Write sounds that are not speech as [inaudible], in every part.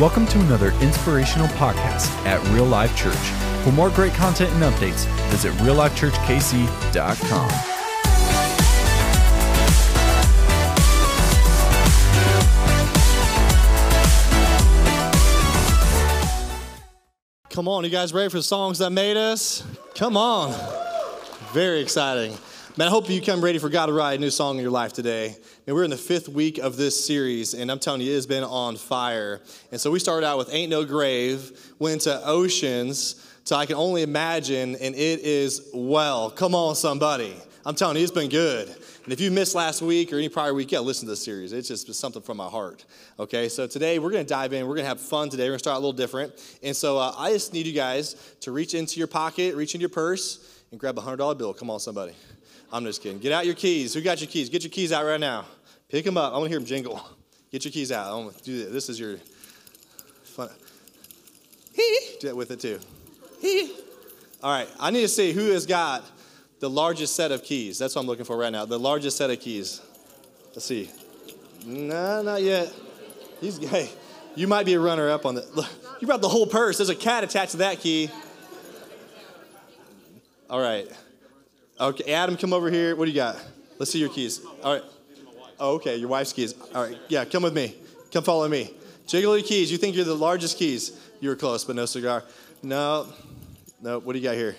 Welcome to another inspirational podcast at Real Life Church. For more great content and updates, visit reallifechurchkc.com. Come on, you guys ready for the songs that made us? Come on. Very exciting. Man, I hope you come ready for God to write a new song in your life today. And we're in the fifth week of this series, and I'm telling you, it has been on fire. And so we started out with Ain't No Grave, went to Oceans, to I Can Only Imagine, and it is well. Come on, somebody. I'm telling you, it's been good. And if you missed last week or any prior week, yeah, listen to this series. It's just something from my heart. Okay, so today we're going to dive in. We're going to have fun today. We're going to start a little different. And so uh, I just need you guys to reach into your pocket, reach into your purse, and grab a $100 bill. Come on, somebody. I'm just kidding. Get out your keys. Who got your keys? Get your keys out right now. Pick them up. I want to hear them jingle. [laughs] Get your keys out. I want to do this. This is your fun. Hee. Do that with it too. Hee. All right. I need to see who has got the largest set of keys. That's what I'm looking for right now. The largest set of keys. Let's see. No, not yet. He's [laughs] hey, you might be a runner up on the. You brought the whole purse. There's a cat attached to that key. All right. Okay, Adam, come over here. What do you got? Let's see your keys. All right. Oh, okay, your wife's keys. All right. Yeah, come with me. Come follow me. Jiggle your keys. You think you're the largest keys. You were close, but no cigar. No. No. What do you got here?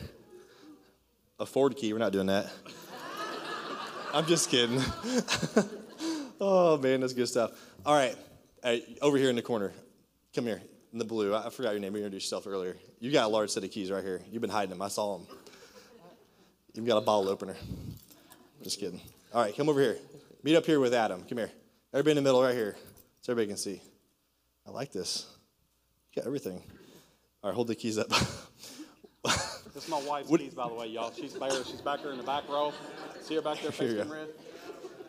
A Ford key. We're not doing that. I'm just kidding. [laughs] oh man, that's good stuff. All right, hey, over here in the corner. Come here, in the blue. I forgot your name. You introduced yourself earlier. You got a large set of keys right here. You've been hiding them. I saw them. You've got a bottle opener. Just kidding. All right, come over here. Meet up here with Adam. Come here. Everybody in the middle, right here, so everybody can see. I like this. You got everything. All right, hold the keys up. [laughs] This is my wife's What- keys, by the way, y'all. She's there. She's back there in the back row. See her back there, Here facing red.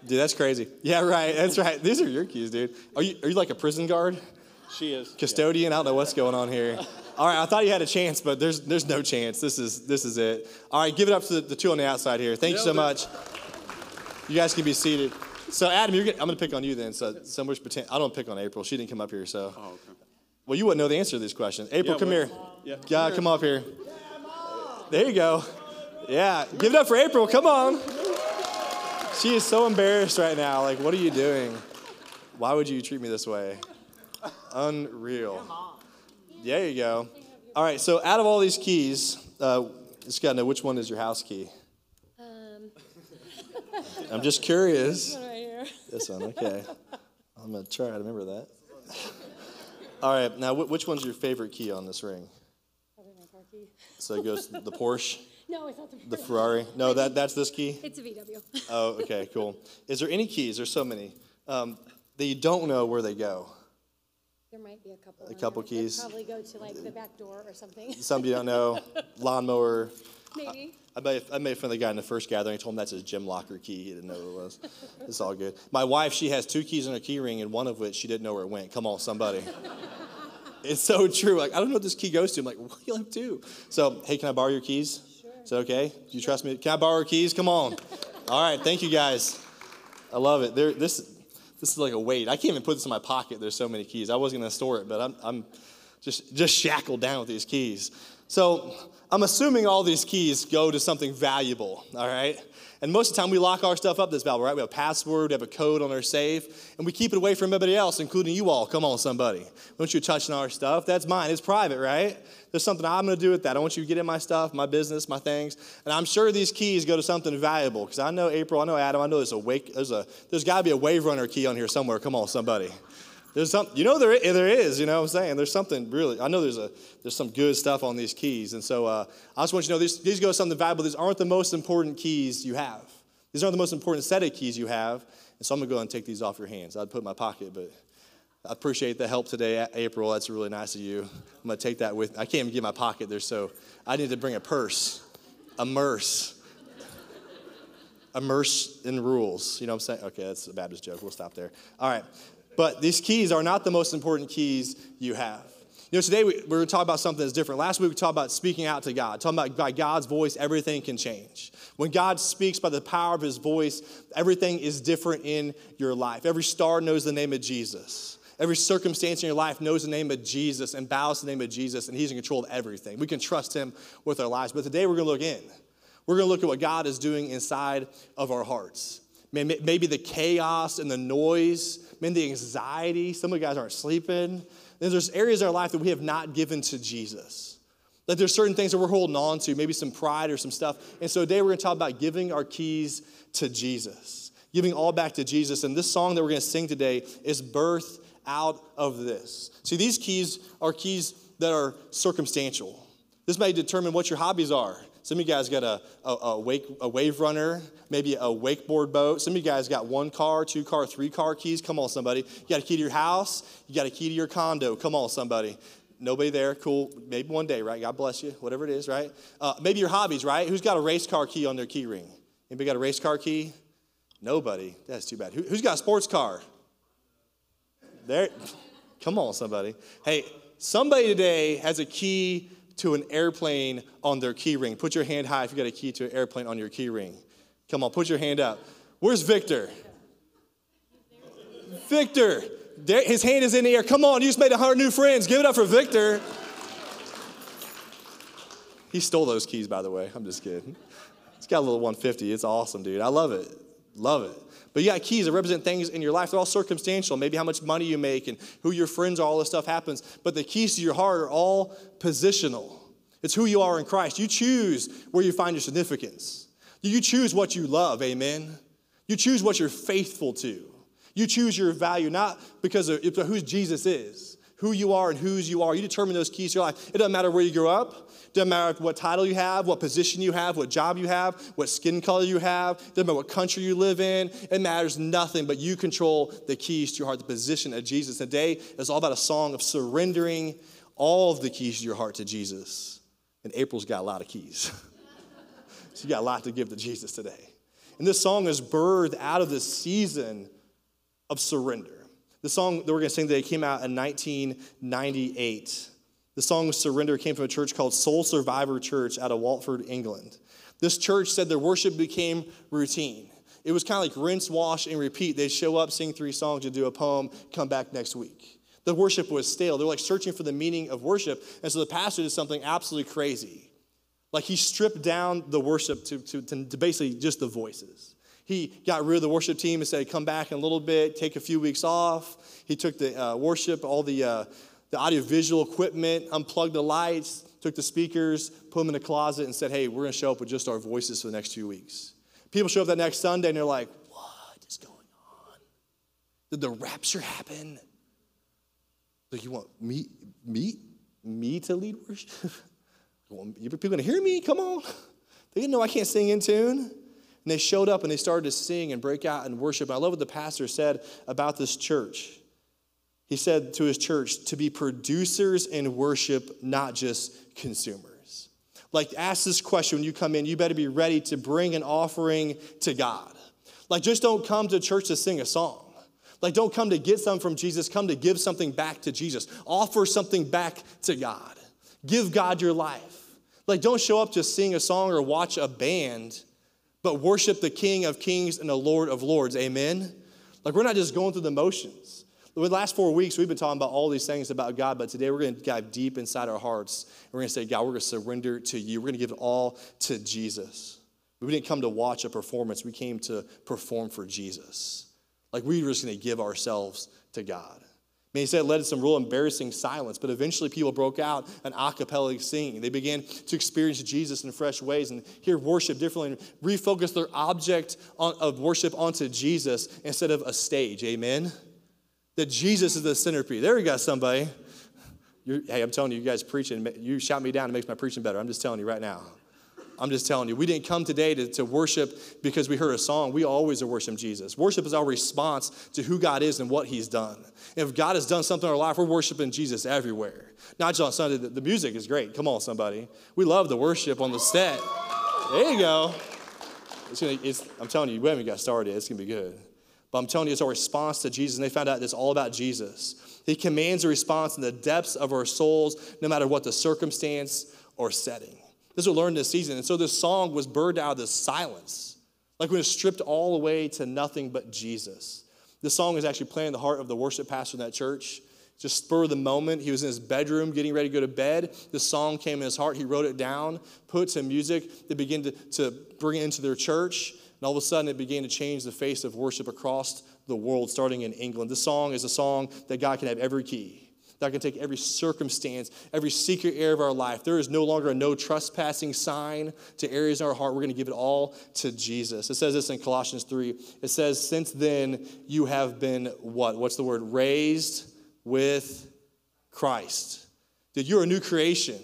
Dude, that's crazy. Yeah, right. That's right. These are your keys, dude. Are you are you like a prison guard? She is. custodian. I don't know what's going on here. All right, I thought you had a chance, but there's there's no chance. This is this is it. All right, give it up to the, the two on the outside here. Thank you so Nailed it. much. You guys can be seated. So Adam, you're gonna, I'm going to pick on you then. So somebody's pretend. I don't pick on April. She didn't come up here. So Oh, okay. well, you wouldn't know the answer to these questions. April, Yeah, come here. yeah. Yeah, come up here. There you go. Yeah, give it up for April. Come on. She is so embarrassed right now. Like, what are you doing? Why would you treat me this way? Unreal. There you go. All right, so out of all these keys, uh, just got to know which one is your house key. Um, I'm just curious. This one, right here. This one, okay. I'm going to try to remember that. All right, now wh- which one's your favorite key on this ring? Probably my car key. So it goes the Porsche, [laughs] No, it's not the, the Ferrari. No, that, that's this key. It's a VW. Oh, okay, cool. Is there any keys? There's so many um, that you don't know where they go. There might be a couple. A couple keys. Probably go to like the back door or something. [laughs] Some you don't know. [laughs] Lawnmower. Maybe. I made, I made fun of the guy in the first gathering. I told him that's his gym locker key. He didn't know what it was. [laughs] It's all good. My wife, she has two keys in her key ring, and one of which she didn't know where it went. Come on, somebody. it's so true. Like, I don't know what this key goes to. I'm like, well, you have two. So, hey, can I borrow your keys? Sure. Is that okay? Do you trust me? Can I borrow your keys? Come on. All right, thank you guys. I love it. There, this, this is like a weight. I can't even put this in my pocket. There's so many keys. I was going to store it, but I'm, I'm just, just shackled down with these keys. So I'm assuming all these keys go to something valuable, all right? And most of the time we lock our stuff up this valuable, right? We have a password, we have a code on our safe, and we keep it away from everybody else, including you all. Come on, somebody. Don't you touching our stuff. That's mine. It's private, right? There's something I'm going to do with that. I want you to get in my stuff, my business, my things. And I'm sure these keys go to something valuable because I know April, I know Adam, I know there's a wake, there's a, there's got to be a wave runner key on here somewhere. Come on, somebody. There's some, you know, there, there is, you know what I'm saying? There's something really, I know there's, a, there's some good stuff on these keys. And so uh, I just want you to know these, these go something valuable. These aren't the most important keys you have. These aren't the most important set of keys you have. And so I'm going to go and take these off your hands. I'd put in my pocket, but I appreciate the help today, April. That's really nice of you. I'm going to take that with I can't even get my pocket there, so I need to bring a purse, a merce. Immerse in rules. You know what I'm saying? Okay, that's a Baptist joke. We'll stop there. All right. But these keys are not the most important keys you have. You know, today we, we're going to talk about something that's different. Last week we talked about speaking out to God, talking about by God's voice, everything can change. When God speaks by the power of his voice, everything is different in your life. Every star knows the name of Jesus. Every circumstance in your life knows the name of Jesus and bows to the name of Jesus, and He's in control of everything. We can trust Him with our lives. But today we're going to look in. We're going to look at what God is doing inside of our hearts. Maybe the chaos and the noise, maybe the anxiety. Some of you guys aren't sleeping. Then there's areas in our life that we have not given to Jesus. That there's certain things that we're holding on to, maybe some pride or some stuff. And so today we're going to talk about giving our keys to Jesus, giving all back to Jesus. And this song that we're going to sing today is birth out of this. See, these keys are keys that are circumstantial. This may determine what your hobbies are. Some of you guys got a, a, a, wake, a wave runner, maybe a wakeboard boat. Some of you guys got one car, two car, three car keys. Come on, somebody. You got a key to your house. You got a key to your condo. Come on, somebody. Nobody there. Cool. Maybe one day, right? God bless you. Whatever it is, right? Uh, maybe your hobbies, right? Who's got a race car key on their key ring? Anybody got a race car key? Nobody. That's too bad. Who, who's got a sports car? There. Come on, somebody. Hey, somebody today has a key to an airplane on their key ring. Put your hand high if you got a key to an airplane on your key ring. Come on, put your hand up. Where's Victor? Victor. There, his hand is in the air. Come on, you just made 100 new friends. Give it up for Victor. He stole those keys, by the way. I'm just kidding. He's got a little 150. It's awesome, dude. I love it. Love it. But you got keys that represent things in your life. They're all circumstantial. Maybe how much money you make and who your friends are, all this stuff happens. But the keys to your heart are all positional. It's who you are in Christ. You choose where you find your significance. You choose what you love, amen? You choose what you're faithful to. You choose your value, not because of who Jesus is, who you are and whose you are. You determine those keys to your life. It doesn't matter where you grow up. Doesn't matter what title you have, what position you have, what job you have, what skin color you have. It Doesn't matter what country you live in. It matters nothing, but you control the keys to your heart, the position of Jesus. Today is all about a song of surrendering all of the keys to your heart to Jesus. And April's got a lot of keys. [laughs] she got a lot to give to Jesus today. And this song is birthed out of this season of surrender. The song that we're going to sing today came out in 1998. The song Surrender came from a church called Soul Survivor Church out of Watford, England. This church said their worship became routine. It was kind of like rinse, wash, and repeat. They'd show up, sing three songs, and do a poem, come back next week. The worship was stale. They were like searching for the meaning of worship. And so the pastor did something absolutely crazy. Like he stripped down the worship to, to, to basically just the voices. He got rid of the worship team and said, come back in a little bit, take a few weeks off. He took the uh, worship, all the uh, the audiovisual equipment, unplugged the lights, took the speakers, put them in the closet, and said, hey, we're going to show up with just our voices for the next few weeks. People show up that next Sunday and they're like, what is going on? Did the rapture happen? Like, you want me, me, me to lead worship? [laughs] you people going to hear me? Come on. They know I can't sing in tune. And they showed up and they started to sing and break out and worship. I love what the pastor said about this church. He said to his church to be producers in worship, not just consumers. Like, ask this question when you come in, you better be ready to bring an offering to God. Like, just don't come to church to sing a song. Like, don't come to get something from Jesus, come to give something back to Jesus. Offer something back to God. Give God your life. Like, don't show up to sing a song or watch a band, but worship the King of Kings and the Lord of Lords. Amen? Like, we're not just going through the motions. The last four weeks, we've been talking about all these things about God, but today we're going to dive deep inside our hearts. And We're going to say, God, we're going to surrender to you. We're going to give it all to Jesus. We didn't come to watch a performance, we came to perform for Jesus. Like we were just going to give ourselves to God. Mean, he said it led to some real embarrassing silence, but eventually people broke out an a cappella singing. They began to experience Jesus in fresh ways and hear worship differently and refocus their object of worship onto Jesus instead of a stage. Amen? that Jesus is the centerpiece. There you go, somebody. You're, hey, I'm telling you, you guys preaching, you shout me down, it makes my preaching better. I'm just telling you right now. I'm just telling you, we didn't come today to, to worship because we heard a song. We always are worshiping Jesus. Worship is our response to who God is and what He's done. And if God has done something in our life, we're worshiping Jesus everywhere. Not just on Sunday. The, the music is great. Come on, somebody. We love the worship on the set. There you go. It's gonna, it's, I'm telling you, we haven't got started. It's going to be good. But I'm telling you, it's our response to Jesus. And they found out it's all about Jesus. He commands a response in the depths of our souls, no matter what the circumstance or setting. This we learned this season. And so this song was birthed out of this silence. Like when it stripped all the way to nothing but Jesus. This song is actually playing in the heart of the worship pastor in that church. Just spur of the moment. He was in his bedroom getting ready to go to bed. This song came in his heart. He wrote it down, put some music. They began to, to bring it into their church. And all of a sudden, it began to change the face of worship across the world, starting in England. This song is a song that God can have every key. That can take every circumstance, every secret area of our life. There is no longer a no trespassing sign to areas in our heart. We're going to give it all to Jesus. It says this in Colossians 3. It says, Since then you have been what? What's the word? Raised with Christ. That you're a new creation.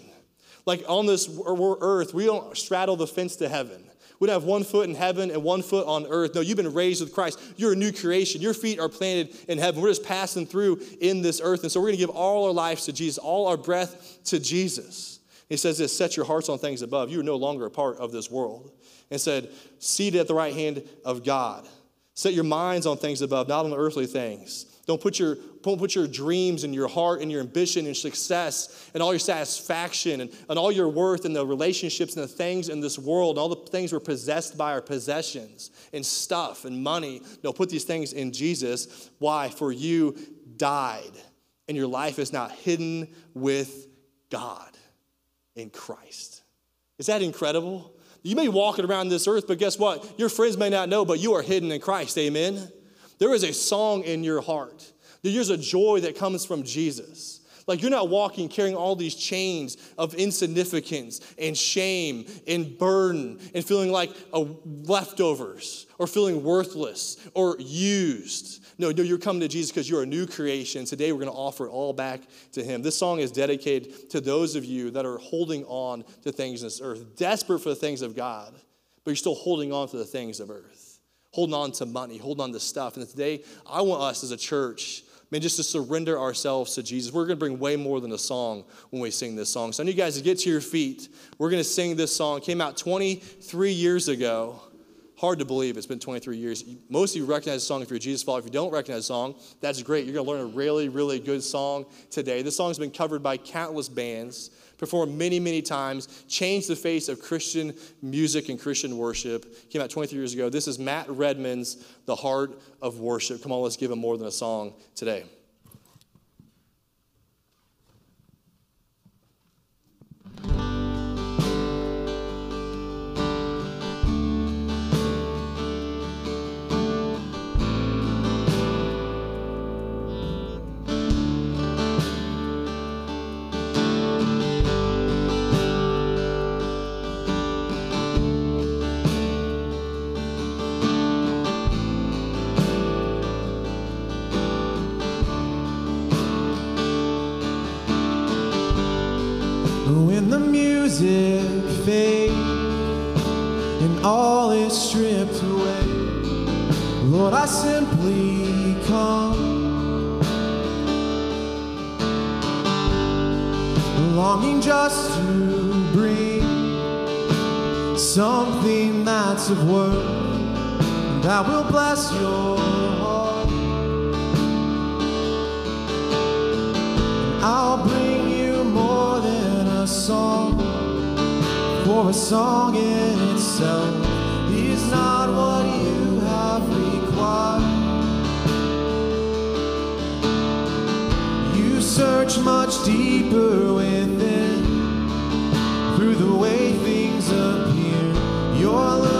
Like on this earth, we don't straddle the fence to heaven. Don't have one foot in heaven and one foot on earth. No, you've been raised with Christ. You're a new creation. Your feet are planted in heaven. We're just passing through in this earth. And so we're going to give all our lives to Jesus, all our breath to Jesus. He says this set your hearts on things above. You are no longer a part of this world. And said, seated at the right hand of God. Set your minds on things above, not on earthly things. Don't put your, don't put your dreams and your heart and your ambition and success and all your satisfaction and, and all your worth and the relationships and the things in this world and all the things we're possessed by our possessions and stuff and money. No, put these things in Jesus. Why? For you died and your life is now hidden with God in Christ. Is that incredible? You may be walking around this earth, but guess what? Your friends may not know, but you are hidden in Christ. Amen? There is a song in your heart. There's a joy that comes from Jesus. Like you're not walking carrying all these chains of insignificance and shame and burden and feeling like leftovers or feeling worthless or used. No, no, you're coming to Jesus because you're a new creation. Today we're going to offer it all back to Him. This song is dedicated to those of you that are holding on to things in this earth, desperate for the things of God, but you're still holding on to the things of earth holding on to money, holding on to stuff. And today, I want us as a church, man, just to surrender ourselves to Jesus. We're going to bring way more than a song when we sing this song. So I need you guys to get to your feet. We're going to sing this song. It came out 23 years ago. Hard to believe it's been 23 years. Most of you recognize the song if you're a Jesus follower. If you don't recognize the song, that's great. You're going to learn a really, really good song today. This song's been covered by countless bands performed many, many times, changed the face of Christian music and Christian worship. Came out 23 years ago. This is Matt Redman's The Heart of Worship. Come on, let's give him more than a song today. And all is stripped away. Lord, I simply come, longing just to bring something that's of worth that will bless your heart. I'll bring you more than a song, for a song in itself is not what you have required. You search much deeper within through the way things appear. Your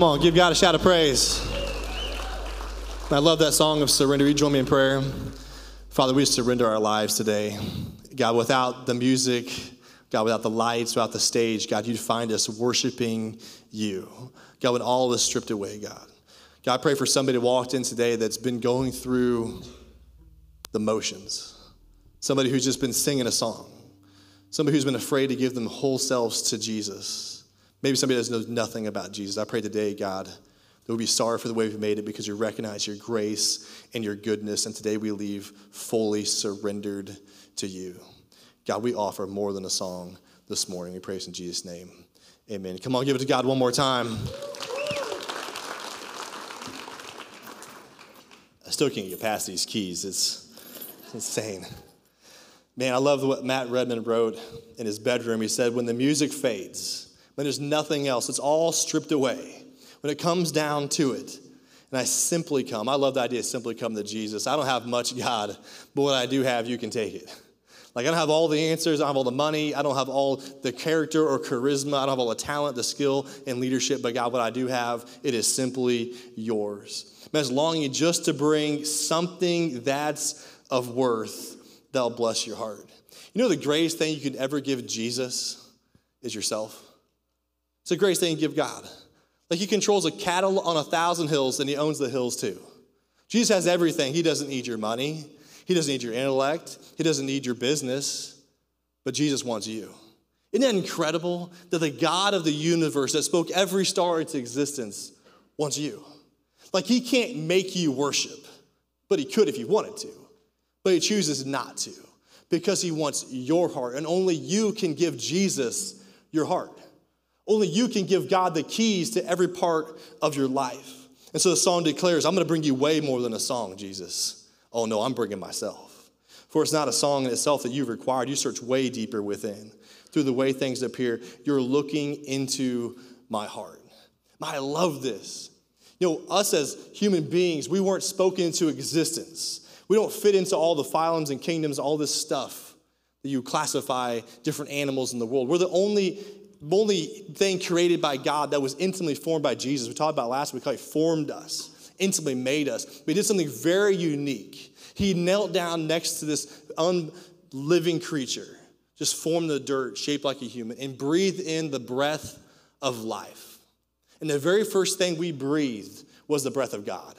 Come on, give God a shout of praise. I love that song of surrender. You join me in prayer. Father, we surrender our lives today. God, without the music, God, without the lights, without the stage, God, you'd find us worshiping you. God, when all is stripped away, God. God, I pray for somebody walked in today that's been going through the motions. Somebody who's just been singing a song. Somebody who's been afraid to give them whole selves to Jesus. Maybe somebody that knows nothing about Jesus. I pray today, God, that we'll be sorry for the way we've made it because you recognize your grace and your goodness. And today we leave fully surrendered to you. God, we offer more than a song this morning. We praise in Jesus' name. Amen. Come on, give it to God one more time. I still can't get past these keys. It's, it's insane. Man, I love what Matt Redman wrote in his bedroom. He said, When the music fades, when there's nothing else, it's all stripped away. When it comes down to it, and I simply come. I love the idea of simply come to Jesus. I don't have much, God, but what I do have, you can take it. Like, I don't have all the answers. I don't have all the money. I don't have all the character or charisma. I don't have all the talent, the skill, and leadership. But, God, what I do have, it is simply yours. Man, it's longing just to bring something that's of worth that'll bless your heart. You know, the greatest thing you could ever give Jesus is yourself. It's the greatest thing you give God. Like, He controls a cattle on a thousand hills, and He owns the hills too. Jesus has everything. He doesn't need your money. He doesn't need your intellect. He doesn't need your business, but Jesus wants you. Isn't that incredible that the God of the universe that spoke every star into existence wants you? Like he can't make you worship, but he could if he wanted to, but he chooses not to because he wants your heart, and only you can give Jesus your heart. Only you can give God the keys to every part of your life. And so the song declares, I'm going to bring you way more than a song, Jesus. Oh no, I'm bringing myself. For it's not a song in itself that you've required. You search way deeper within. Through the way things appear, you're looking into my heart. I love this. You know, us as human beings, we weren't spoken into existence. We don't fit into all the phylums and kingdoms, all this stuff that you classify different animals in the world. We're the only, only thing created by God that was intimately formed by Jesus. We talked about last week how he formed us, intimately made us. But he did something very unique. He knelt down next to this unliving creature, just formed the dirt, shaped like a human, and breathed in the breath of life. And the very first thing we breathed was the breath of God.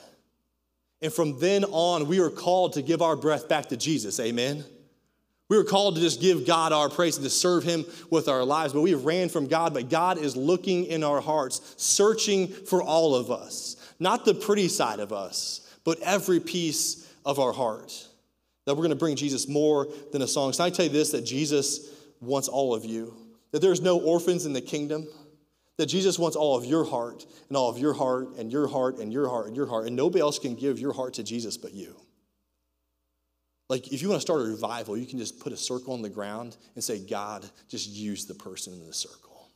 And from then on, we were called to give our breath back to Jesus. Amen. We were called to just give God our praise and to serve Him with our lives, but we ran from God. But God is looking in our hearts, searching for all of us. Not the pretty side of us, but every piece of our heart. that we're going to bring Jesus more than a song. So I tell you this that Jesus wants all of you, that there's no orphans in the kingdom, that Jesus wants all of your heart and all of your heart and your heart and your heart and your heart, and nobody else can give your heart to Jesus but you. Like, if you want to start a revival, you can just put a circle on the ground and say, God, just use the person in the circle.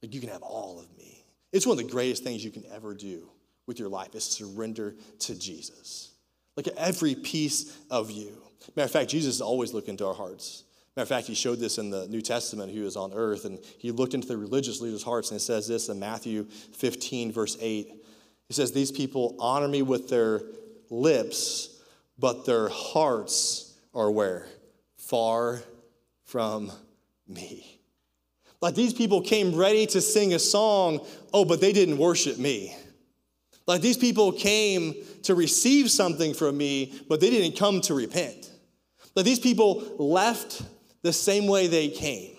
Like, you can have all of me. It's one of the greatest things you can ever do with your life is surrender to Jesus. Like, every piece of you. Matter of fact, Jesus is always looking into our hearts. Matter of fact, he showed this in the New Testament. He was on earth and he looked into the religious leaders' hearts and it says this in Matthew 15, verse 8. He says, These people honor me with their lips, but their hearts are where? Far from me. Like these people came ready to sing a song, oh, but they didn't worship me. Like these people came to receive something from me, but they didn't come to repent. Like these people left the same way they came.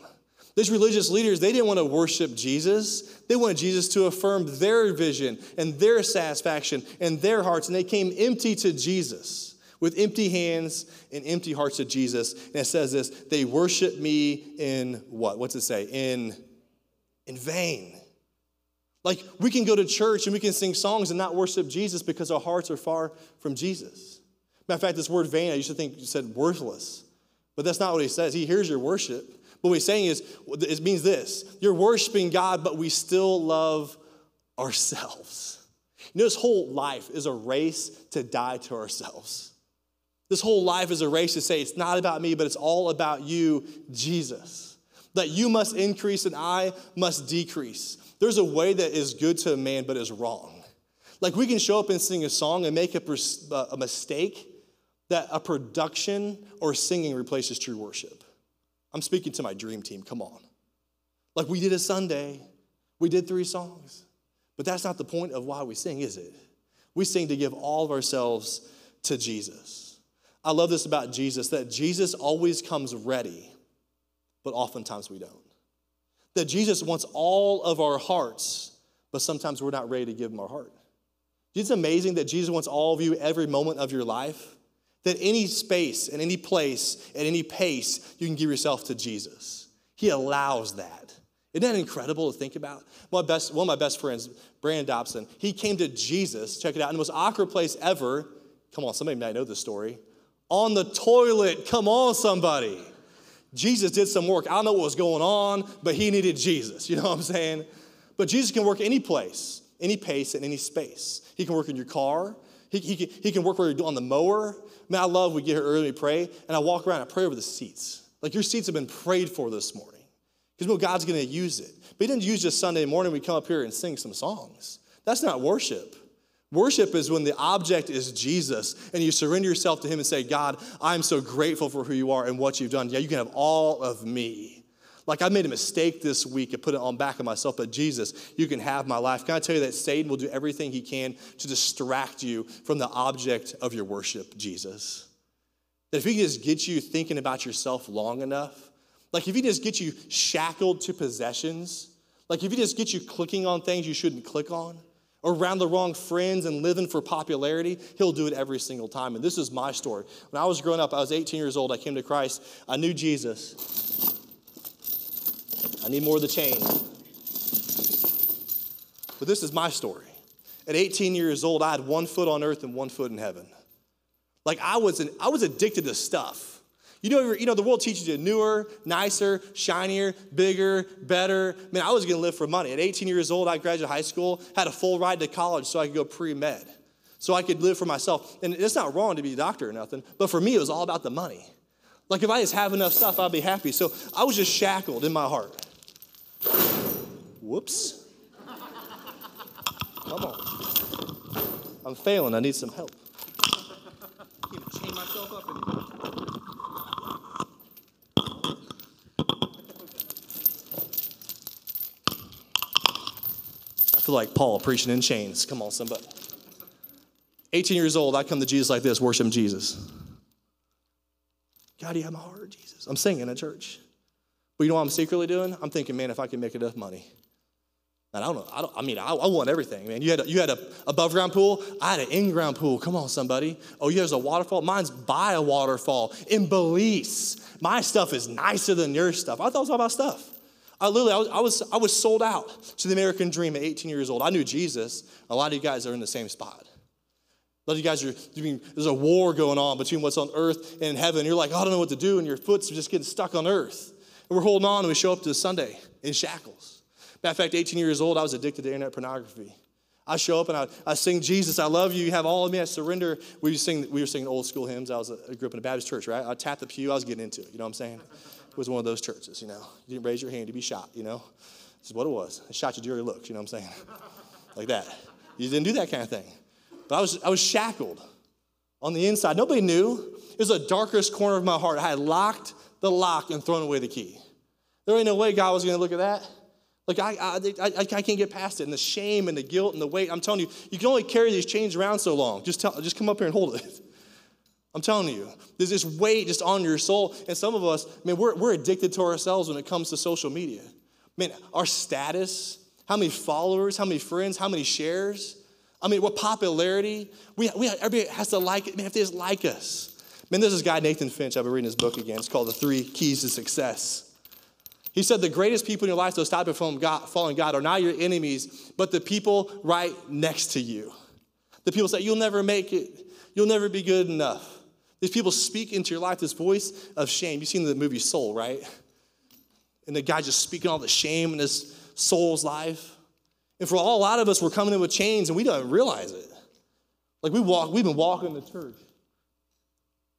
These religious leaders, they didn't want to worship Jesus. They wanted Jesus to affirm their vision and their satisfaction and their hearts, and they came empty to Jesus with empty hands and empty hearts to Jesus. And it says this they worship me in what? What's it say? In, in vain. Like we can go to church and we can sing songs and not worship Jesus because our hearts are far from Jesus. Matter of fact, this word vain, I used to think you said worthless, but that's not what he says. He hears your worship. But what he's saying is, it means this you're worshiping God, but we still love ourselves. You know, this whole life is a race to die to ourselves. This whole life is a race to say it's not about me, but it's all about you, Jesus. That you must increase and I must decrease. There's a way that is good to a man, but is wrong. Like we can show up and sing a song and make a, a mistake that a production or singing replaces true worship. I'm speaking to my dream team, come on. Like we did a Sunday, we did three songs, but that's not the point of why we sing, is it? We sing to give all of ourselves to Jesus. I love this about Jesus that Jesus always comes ready, but oftentimes we don't. That Jesus wants all of our hearts, but sometimes we're not ready to give him our heart. It's amazing that Jesus wants all of you every moment of your life. That any space and any place at any pace, you can give yourself to Jesus. He allows that. Isn't that incredible to think about? My best, one of my best friends, Brandon Dobson, he came to Jesus, check it out, in the most awkward place ever. Come on, somebody might know this story on the toilet. Come on, somebody. Jesus did some work. I know what was going on, but he needed Jesus. [laughs] You know what I'm saying? But Jesus can work any place, any pace, and any space. He can work in your car. He, he, can, he can work where you're on the mower. Man, I love we get here early, we pray, and I walk around, I pray over the seats. Like your seats have been prayed for this morning. Because well, God's going to use it. But he didn't use just Sunday morning, we come up here and sing some songs. That's not worship. Worship is when the object is Jesus and you surrender yourself to Him and say, God, I'm so grateful for who you are and what you've done. Yeah, you can have all of me. Like I made a mistake this week and put it on back of myself, but Jesus, you can have my life. Can I tell you that Satan will do everything he can to distract you from the object of your worship, Jesus? That if he can just get you thinking about yourself long enough, like if he just get you shackled to possessions, like if he just get you clicking on things you shouldn't click on, around the wrong friends and living for popularity, he'll do it every single time. And this is my story. When I was growing up, I was 18 years old. I came to Christ. I knew Jesus. I need more of the chain. But this is my story. At 18 years old, I had one foot on earth and one foot in heaven. Like I was, an, I was addicted to stuff. You know, you know, the world teaches you newer, nicer, shinier, bigger, better. Man, I was gonna live for money. At 18 years old, I graduated high school, had a full ride to college so I could go pre med, so I could live for myself. And it's not wrong to be a doctor or nothing, but for me, it was all about the money. Like if I just have enough stuff, I'll be happy. So I was just shackled in my heart. Whoops. Come on. I'm failing. I need some help. I chain myself up feel like Paul preaching in chains. Come on, somebody. 18 years old, I come to Jesus like this, worship Jesus. God, you have my heart, Jesus. I'm singing at church. But you know what I'm secretly doing? I'm thinking, man, if I can make enough money, Man, I don't know. I, don't, I mean, I, I want everything, man. You had a, you had a above ground pool. I had an in ground pool. Come on, somebody. Oh, yours a waterfall. Mine's by a waterfall in Belize. My stuff is nicer than your stuff. I thought it was all about stuff. I literally, I was, I was, I was sold out to the American dream at 18 years old. I knew Jesus. A lot of you guys are in the same spot. A lot of you guys are, doing, there's a war going on between what's on earth and heaven. You're like, oh, I don't know what to do, and your foot's just getting stuck on earth. And we're holding on, and we show up to Sunday in shackles. Matter of fact, 18 years old, I was addicted to internet pornography. I show up and I, I sing Jesus, I love you, you have all of me, I surrender. We, sing, we were singing old school hymns. I, was a, I grew up in a Baptist church, right? I tapped the pew, I was getting into it, you know what I'm saying? Was one of those churches, you know. You didn't raise your hand, you'd be shot, you know. This is what it was. I shot your dirty looks, you know what I'm saying? [laughs] like that. You didn't do that kind of thing. But I was, I was shackled on the inside. Nobody knew. It was the darkest corner of my heart. I had locked the lock and thrown away the key. There ain't no way God was going to look at that. Like, I, I, I, I, can't get past it. And the shame and the guilt and the weight. I'm telling you, you can only carry these chains around so long. Just, tell, just come up here and hold it. [laughs] I'm telling you, there's this weight just on your soul. And some of us, man, we're, we're addicted to ourselves when it comes to social media. Man, our status, how many followers, how many friends, how many shares. I mean, what popularity. We, we, everybody has to like it. Man, if they just like us. Man, there's this guy, Nathan Finch. I've been reading his book again. It's called The Three Keys to Success. He said the greatest people in your life to stop you from God, following God are not your enemies, but the people right next to you. The people say, You'll never make it. You'll never be good enough. These people speak into your life this voice of shame. You've seen the movie Soul, right? And the guy just speaking all the shame in his soul's life. And for all, a lot of us, we're coming in with chains and we don't realize it. Like we walk, we've been walking the church,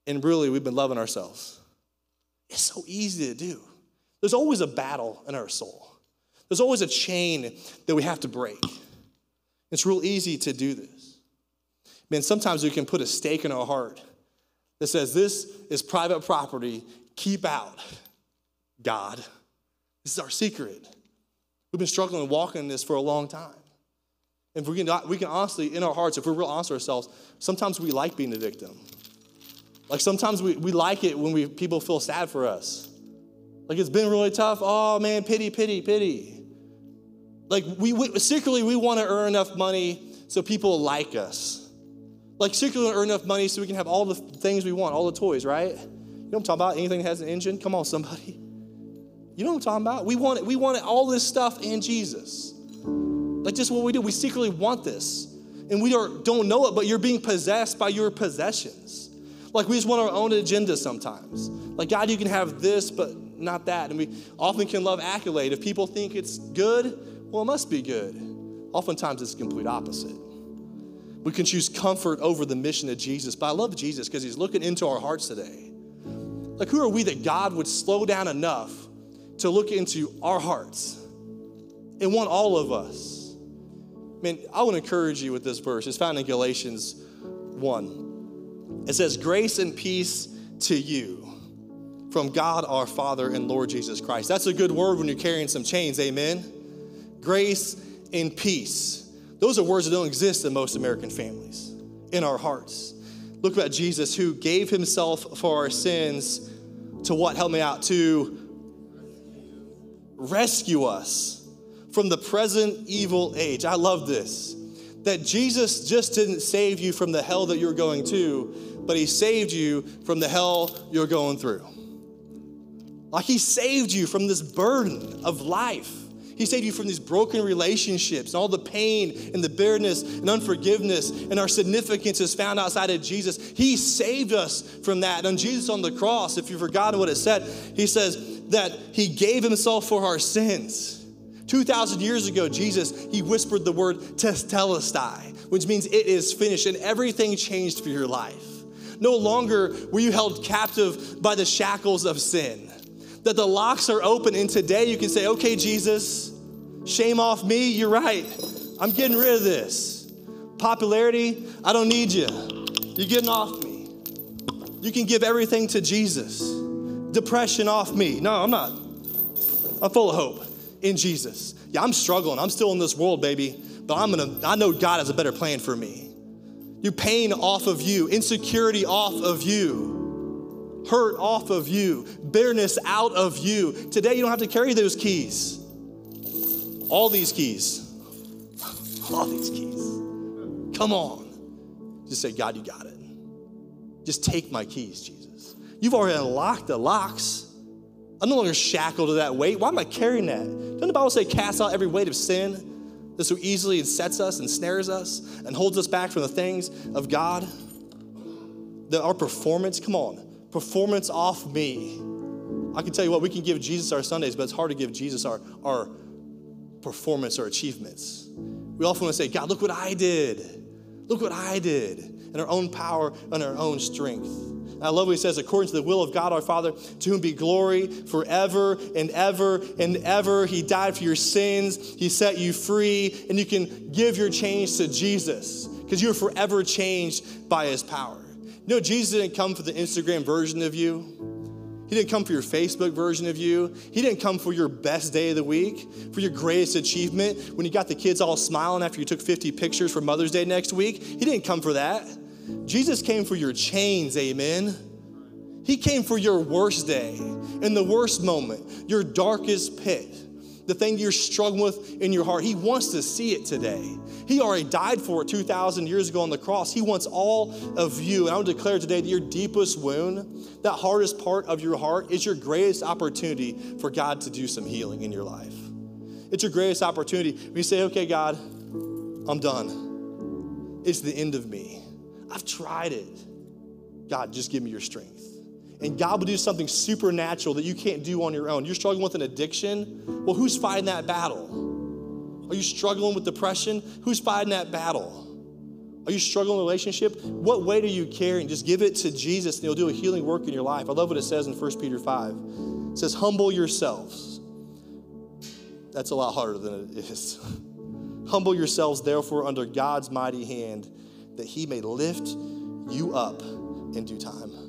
and really we've been loving ourselves. It's so easy to do. There's always a battle in our soul. There's always a chain that we have to break. It's real easy to do this. Man, sometimes we can put a stake in our heart that says, This is private property, keep out, God. This is our secret. We've been struggling and walking this for a long time. And we can, we can honestly, in our hearts, if we're real honest with ourselves, sometimes we like being the victim. Like sometimes we, we like it when we, people feel sad for us. Like it's been really tough. Oh man, pity, pity, pity. Like we, we secretly we want to earn enough money so people like us. Like secretly earn enough money so we can have all the things we want, all the toys, right? You know what I'm talking about? Anything that has an engine? Come on, somebody. [laughs] You know what I'm talking about? We want, it. we want all this stuff in Jesus. Like just what we do. We secretly want this. And we don't know it, but you're being possessed by your possessions. Like we just want our own agenda sometimes. Like, God, you can have this, but not that. And we often can love accolade. If people think it's good, well, it must be good. Oftentimes it's the complete opposite. We can choose comfort over the mission of Jesus. But I love Jesus because he's looking into our hearts today. Like, who are we that God would slow down enough to look into our hearts and want all of us. Man, I want to encourage you with this verse. It's found in Galatians 1. It says, Grace and peace to you from God our Father and Lord Jesus Christ. That's a good word when you're carrying some chains, amen? Grace and peace. Those are words that don't exist in most American families, in our hearts. Look about Jesus who gave himself for our sins to what? Help me out. To rescue us from the present evil age. I love this. That Jesus just didn't save you from the hell that you're going to, but he saved you from the hell you're going through. Like he saved you from this burden of life. He saved you from these broken relationships all the pain and the bitterness and unforgiveness and our significance is found outside of Jesus. He saved us from that. And Jesus on the cross, if you've forgotten what it said, he says, that he gave himself for our sins. 2,000 years ago, Jesus, he whispered the word tetelestai, which means it is finished, and everything changed for your life. No longer were you held captive by the shackles of sin. That the locks are open, and today you can say, okay, Jesus, shame off me, you're right. I'm getting rid of this. Popularity, I don't need you. You're getting off me. You can give everything to Jesus depression off me. No, I'm not. I'm full of hope in Jesus. Yeah, I'm struggling. I'm still in this world, baby, but I'm gonna, I know God has a better plan for me. You pain off of you, insecurity off of you, hurt off of you, bitterness out of you. Today, you don't have to carry those keys. All these keys. [laughs] All these keys. Come on. Just say, God, you got it. Just take my keys, Jesus. You've already unlocked the locks. I'm no longer shackled to that weight. Why am I carrying that? Doesn't the Bible say, cast out every weight of sin that so easily sets us and snares us and holds us back from the things of God? That our performance, come on, performance off me. I can tell you what, we can give Jesus our Sundays, but it's hard to give Jesus our, our performance or achievements. We often want to say, God, look what I did. Look what I did in our own power and our own strength. I love what he says, according to the will of God our Father, to whom be glory forever and ever and ever. He died for your sins, He set you free, and you can give your change to Jesus because you're forever changed by His power. You know, Jesus didn't come for the Instagram version of you. He didn't come for your Facebook version of you. He didn't come for your best day of the week, for your greatest achievement when you got the kids all smiling after you took 50 pictures for Mother's Day next week. He didn't come for that. Jesus came for your chains, amen. He came for your worst day, in the worst moment, your darkest pit the thing you're struggling with in your heart. He wants to see it today. He already died for it 2,000 years ago on the cross. He wants all of you. And I to declare today that your deepest wound, that hardest part of your heart, is your greatest opportunity for God to do some healing in your life. It's your greatest opportunity. When you say, okay, God, I'm done. It's the end of me. I've tried it. God, just give me your strength and God will do something supernatural that you can't do on your own. You're struggling with an addiction? Well, who's fighting that battle? Are you struggling with depression? Who's fighting that battle? Are you struggling in a relationship? What weight are you carrying? Just give it to Jesus and he'll do a healing work in your life. I love what it says in 1 Peter 5. It says, humble yourselves. That's a lot harder than it is. [laughs] humble yourselves, therefore, under God's mighty hand, that he may lift you up in due time.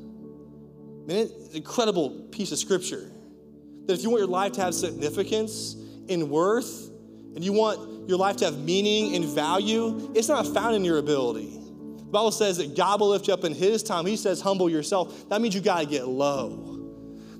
Man, incredible piece of scripture. That if you want your life to have significance and worth, and you want your life to have meaning and value, it's not found in your ability. The Bible says that God will lift you up in His time. He says, humble yourself. That means you got to get low.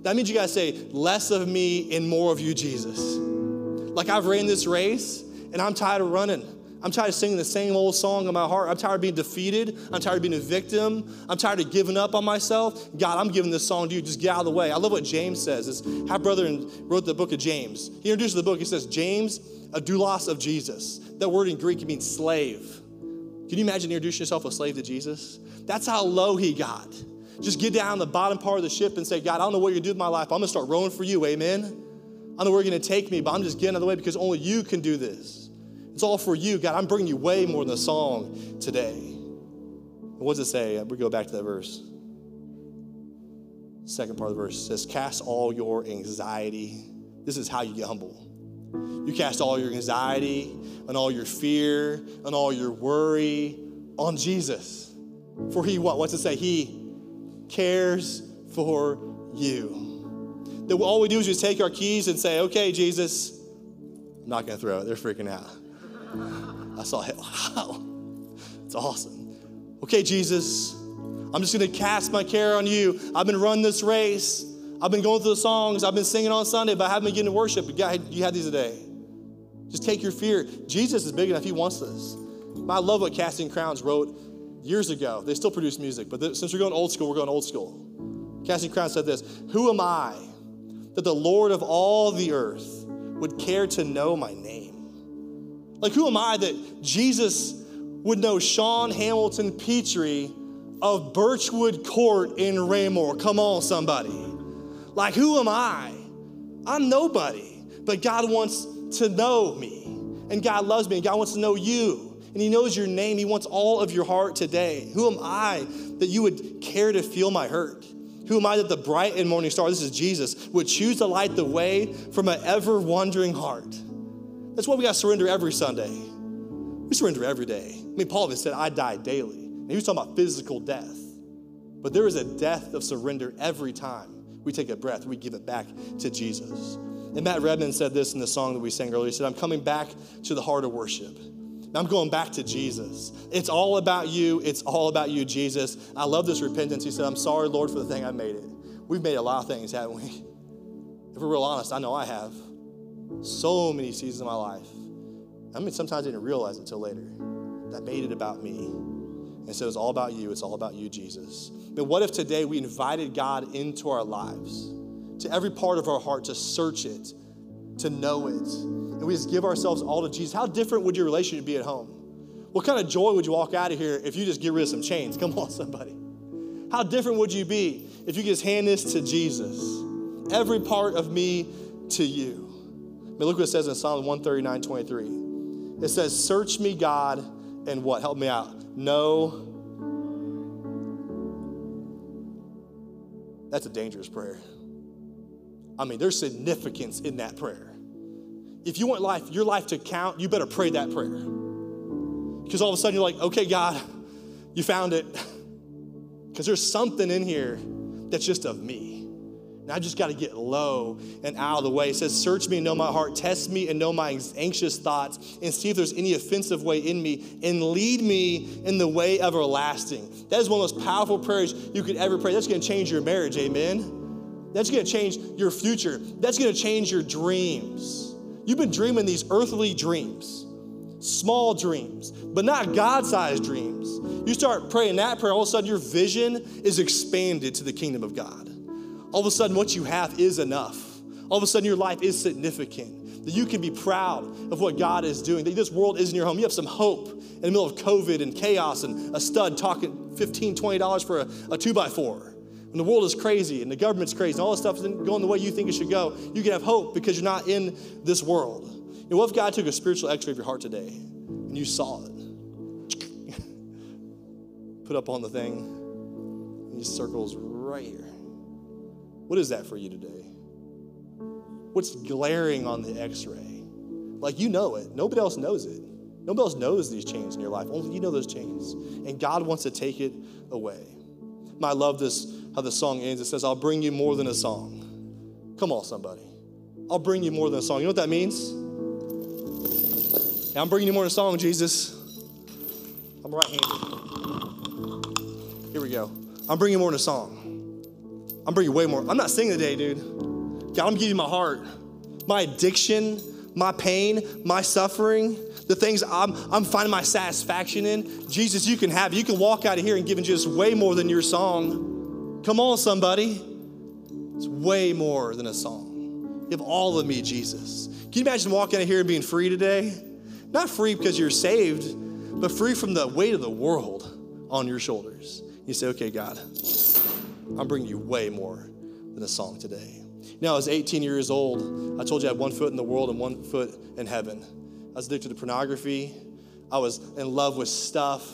That means you got to say, less of me and more of you, Jesus. Like I've ran this race and I'm tired of running. I'm tired of singing the same old song in my heart. I'm tired of being defeated. I'm tired of being a victim. I'm tired of giving up on myself. God, I'm giving this song to you. Just get out of the way. I love what James says. His half brother wrote the book of James. He introduces the book. He says, James, a doulos of Jesus. That word in Greek means slave. Can you imagine introducing yourself a slave to Jesus? That's how low he got. Just get down the bottom part of the ship and say, God, I don't know what you're going to do with my life. I'm going to start rowing for you. Amen. I don't know where you're going to take me, but I'm just getting out of the way because only you can do this. It's all for you, God. I'm bringing you way more than a song today. What does it say? Uh, we go back to that verse. Second part of the verse says, Cast all your anxiety. This is how you get humble. You cast all your anxiety and all your fear and all your worry on Jesus. For he what? What's it say? He cares for you. That all we do is just take our keys and say, okay, Jesus, I'm not gonna throw it. They're freaking out. I saw it. [laughs] Wow, it's awesome. Okay, Jesus, I'm just gonna cast my care on you. I've been running this race. I've been going through the songs. I've been singing on Sunday, but I haven't been getting to worship. God, you had these today. Just take your fear. Jesus is big enough. He wants this. I love what Casting Crowns wrote years ago. They still produce music, but since we're going old school, we're going old school. Casting Crowns said this Who am I that the Lord of all the earth would care to know my name? Like, who am I that Jesus would know Sean Hamilton Petrie of Birchwood Court in Raymore? Come on, somebody. Like, who am I? I'm nobody, but God wants to know me, and God loves me, and God wants to know you, and He knows your name. He wants all of your heart today. Who am I that you would care to feel my hurt? Who am I that the bright and morning star, this is Jesus, would choose to light the way from an ever wandering heart? That's why we got to surrender every Sunday. We surrender every day. I mean, Paul even said, I die daily. And he was talking about physical death. But there is a death of surrender every time we take a breath, we give it back to Jesus. And Matt Redman said this in the song that we sang earlier. He said, I'm coming back to the heart of worship. I'm going back to Jesus. It's all about you. It's all about you, Jesus. I love this repentance. He said, I'm sorry, Lord, for the thing I made it. We've made a lot of things, haven't we? If we're real honest, I know I have so many seasons of my life. I mean, sometimes I didn't realize until later. That made it about me. And so it's all about you. It's all about you, Jesus. But what if today we invited God into our lives, to every part of our heart, to search it, to know it, and we just give ourselves all to Jesus? How different would your relationship be at home? What kind of joy would you walk out of here if you just get rid of some chains? Come on, somebody. How different would you be if you just hand this to Jesus? Every part of me to you. Mean, look what it says in Psalm 139 23. It says, Search me, God, and what? Help me out. No. That's a dangerous prayer. I mean, there's significance in that prayer. If you want life, your life to count, you better pray that prayer. Because all of a sudden you're like, okay, God, you found it. Because there's something in here that's just of me. And I just got to get low and out of the way. It says, Search me and know my heart, test me and know my anxious thoughts, and see if there's any offensive way in me, and lead me in the way everlasting. That is one of the most powerful prayers you could ever pray. That's going to change your marriage, amen? That's going to change your future. That's going to change your dreams. You've been dreaming these earthly dreams, small dreams, but not God sized dreams. You start praying that prayer, all of a sudden your vision is expanded to the kingdom of God all of a sudden what you have is enough. All of a sudden your life is significant. That you can be proud of what God is doing. That this world isn't your home. You have some hope in the middle of COVID and chaos and a stud talking $15, $20 for a, a two by four. When the world is crazy and the government's crazy and all this stuff isn't going the way you think it should go, you can have hope because you're not in this world. And what if God took a spiritual x ray of your heart today and you saw it? [laughs] Put up on the thing, these circles right here. What is that for you today? What's glaring on the x ray? Like you know it, nobody else knows it. Nobody else knows these chains in your life. Only you know those chains. And God wants to take it away. I love this, how the song ends. It says, I'll bring you more than a song. Come on, somebody. I'll bring you more than a song. You know what that means? I'm bringing you more than a song, Jesus. I'm right handed. Here we go. I'm bringing you more than a song. I'm bringing way more. I'm not singing today, dude. God, I'm giving you my heart, my addiction, my pain, my suffering, the things I'm, I'm finding my satisfaction in. Jesus, you can have You can walk out of here and give just way more than your song. Come on, somebody. It's way more than a song. Give all of me, Jesus. Can you imagine walking out of here and being free today? Not free because you're saved, but free from the weight of the world on your shoulders. You say, okay, God, I'm bringing you way more than a song today. Now, I was 18 years old. I told you I had one foot in the world and one foot in heaven. I was addicted to pornography. I was in love with stuff.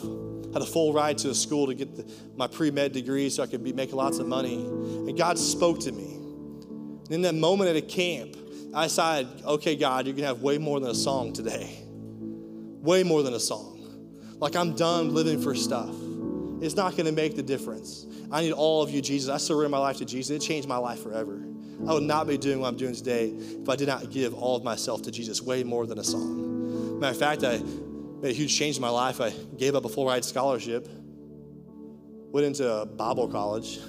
Had a full ride to a school to get the, my pre med degree so I could be making lots of money. And God spoke to me. And in that moment at a camp, I decided, okay, God, you can have way more than a song today. Way more than a song. Like I'm done living for stuff. It's not going to make the difference. I need all of you, Jesus. I surrender my life to Jesus. It changed my life forever. I would not be doing what I'm doing today if I did not give all of myself to Jesus, way more than a song. Matter of fact, I made a huge change in my life. I gave up a full ride scholarship, went into Bible college.